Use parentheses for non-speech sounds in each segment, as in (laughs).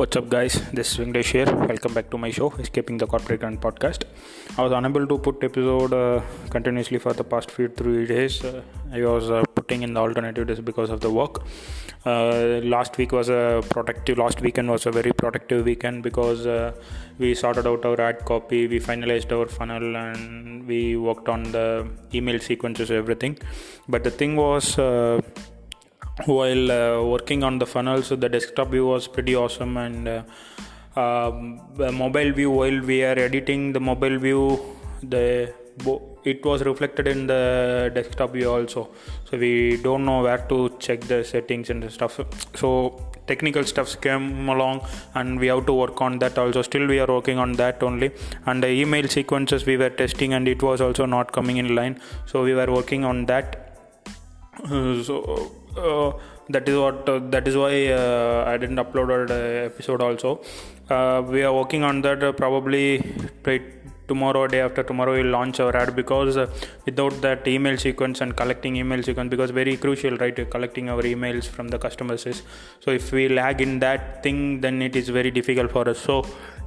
What's up, guys? This is Venkatesh here. Welcome back to my show, Escaping the Corporate Grind podcast. I was unable to put episode uh, continuously for the past few three days. Uh, I was uh, putting in the alternative days because of the work. Uh, last week was a productive. Last weekend was a very productive weekend because uh, we sorted out our ad copy, we finalized our funnel, and we worked on the email sequences, everything. But the thing was uh, while uh, working on the funnel. So the desktop view was pretty awesome. And uh, the mobile view while we are editing the mobile view the it was reflected in the desktop view also. So we don't know where to check the settings and the stuff. So technical stuffs came along and we have to work on that also. Still we are working on that only. And the email sequences we were testing and it was also not coming in line. So we were working on that. uh, (laughs) so uh, that is what uh, that is why uh, I didn't upload the episode also. Uh, we are working on that probably tomorrow day after tomorrow we'll launch our ad because uh, without that email sequence and collecting email sequence because very crucial right collecting our emails from the customers is so if we lag in that thing then it is very difficult for us so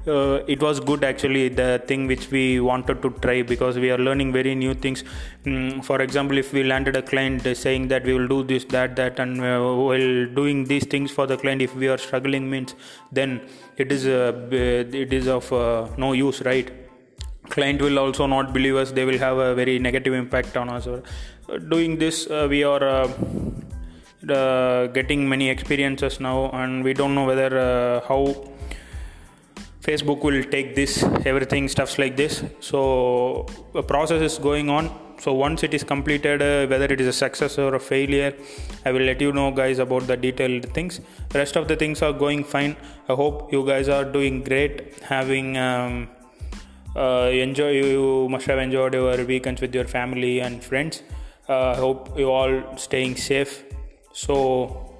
uh, it was good actually the thing which we wanted to try because we are learning very new things. Mm, for example if we landed a client saying that we will do this that that and uh, while doing these things for the client if we are struggling means then it is uh, it is of uh, no use right? Client will also not believe us. They will have a very negative impact on us. Uh, doing this uh, we are getting many experiences now and we don't know whether how facebook will take this everything stuffs like this. So a process is going on. So once it is completed uh, whether it is a success or a failure i will let you know guys about the detailed things. Rest of the things are going fine. I hope you guys are doing great having um, uh, enjoy you must have enjoyed your weekends with your family and friends. Uh, i hope you all staying safe. So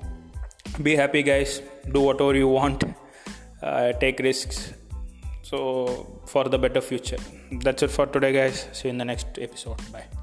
be happy guys. Do whatever you want Uh, take risks. So for the better future. That's it for today guys. See you in the next episode. Bye